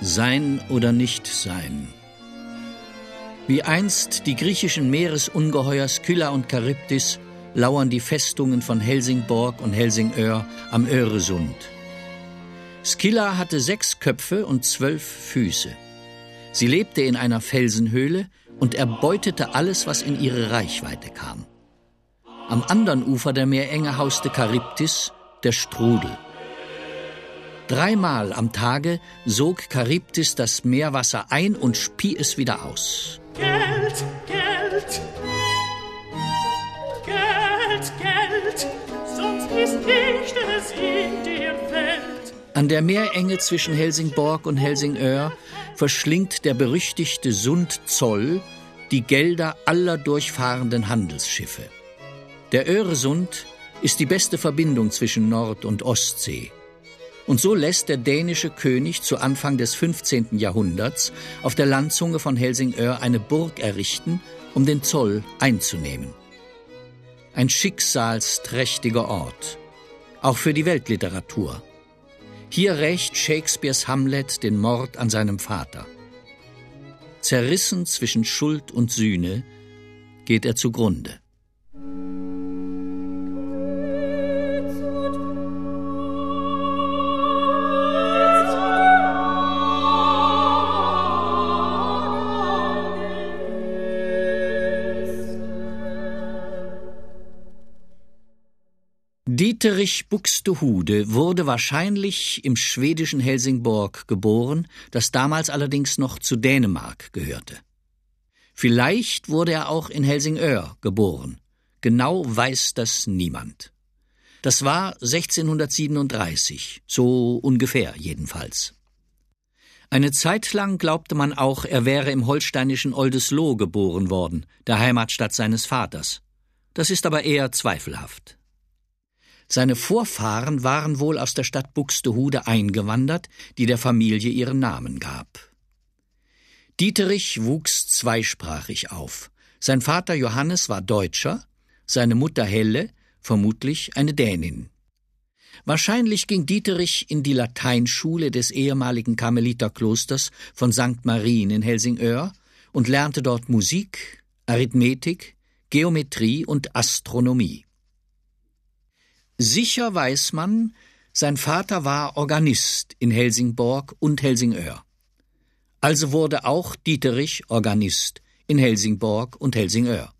Sein oder nicht sein. Wie einst die griechischen Meeresungeheuer Skylla und Charybdis lauern die Festungen von Helsingborg und Helsingör am Öresund. Skylla hatte sechs Köpfe und zwölf Füße. Sie lebte in einer Felsenhöhle und erbeutete alles, was in ihre Reichweite kam. Am anderen Ufer der Meerenge hauste Charybdis, der Strudel. Dreimal am Tage sog Charybdis das Meerwasser ein und spie es wieder aus. Geld, Geld, Geld, Geld, sonst ist nichts in der Welt. An der Meerenge zwischen Helsingborg und Helsingör verschlingt der berüchtigte Sund Zoll die Gelder aller durchfahrenden Handelsschiffe. Der Öresund ist die beste Verbindung zwischen Nord- und Ostsee. Und so lässt der dänische König zu Anfang des 15. Jahrhunderts auf der Landzunge von Helsingör eine Burg errichten, um den Zoll einzunehmen. Ein schicksalsträchtiger Ort, auch für die Weltliteratur. Hier rächt Shakespeares Hamlet den Mord an seinem Vater. Zerrissen zwischen Schuld und Sühne geht er zugrunde. Dieterich Buxtehude wurde wahrscheinlich im schwedischen Helsingborg geboren, das damals allerdings noch zu Dänemark gehörte. Vielleicht wurde er auch in Helsingör geboren. Genau weiß das niemand. Das war 1637, so ungefähr jedenfalls. Eine Zeit lang glaubte man auch, er wäre im holsteinischen Oldesloe geboren worden, der Heimatstadt seines Vaters. Das ist aber eher zweifelhaft. Seine Vorfahren waren wohl aus der Stadt Buxtehude eingewandert, die der Familie ihren Namen gab. Dieterich wuchs zweisprachig auf. Sein Vater Johannes war Deutscher, seine Mutter Helle vermutlich eine Dänin. Wahrscheinlich ging Dieterich in die Lateinschule des ehemaligen Karmeliterklosters von St. Marien in Helsingör und lernte dort Musik, Arithmetik, Geometrie und Astronomie. Sicher weiß man, sein Vater war Organist in Helsingborg und Helsingör. Also wurde auch Dieterich Organist in Helsingborg und Helsingör.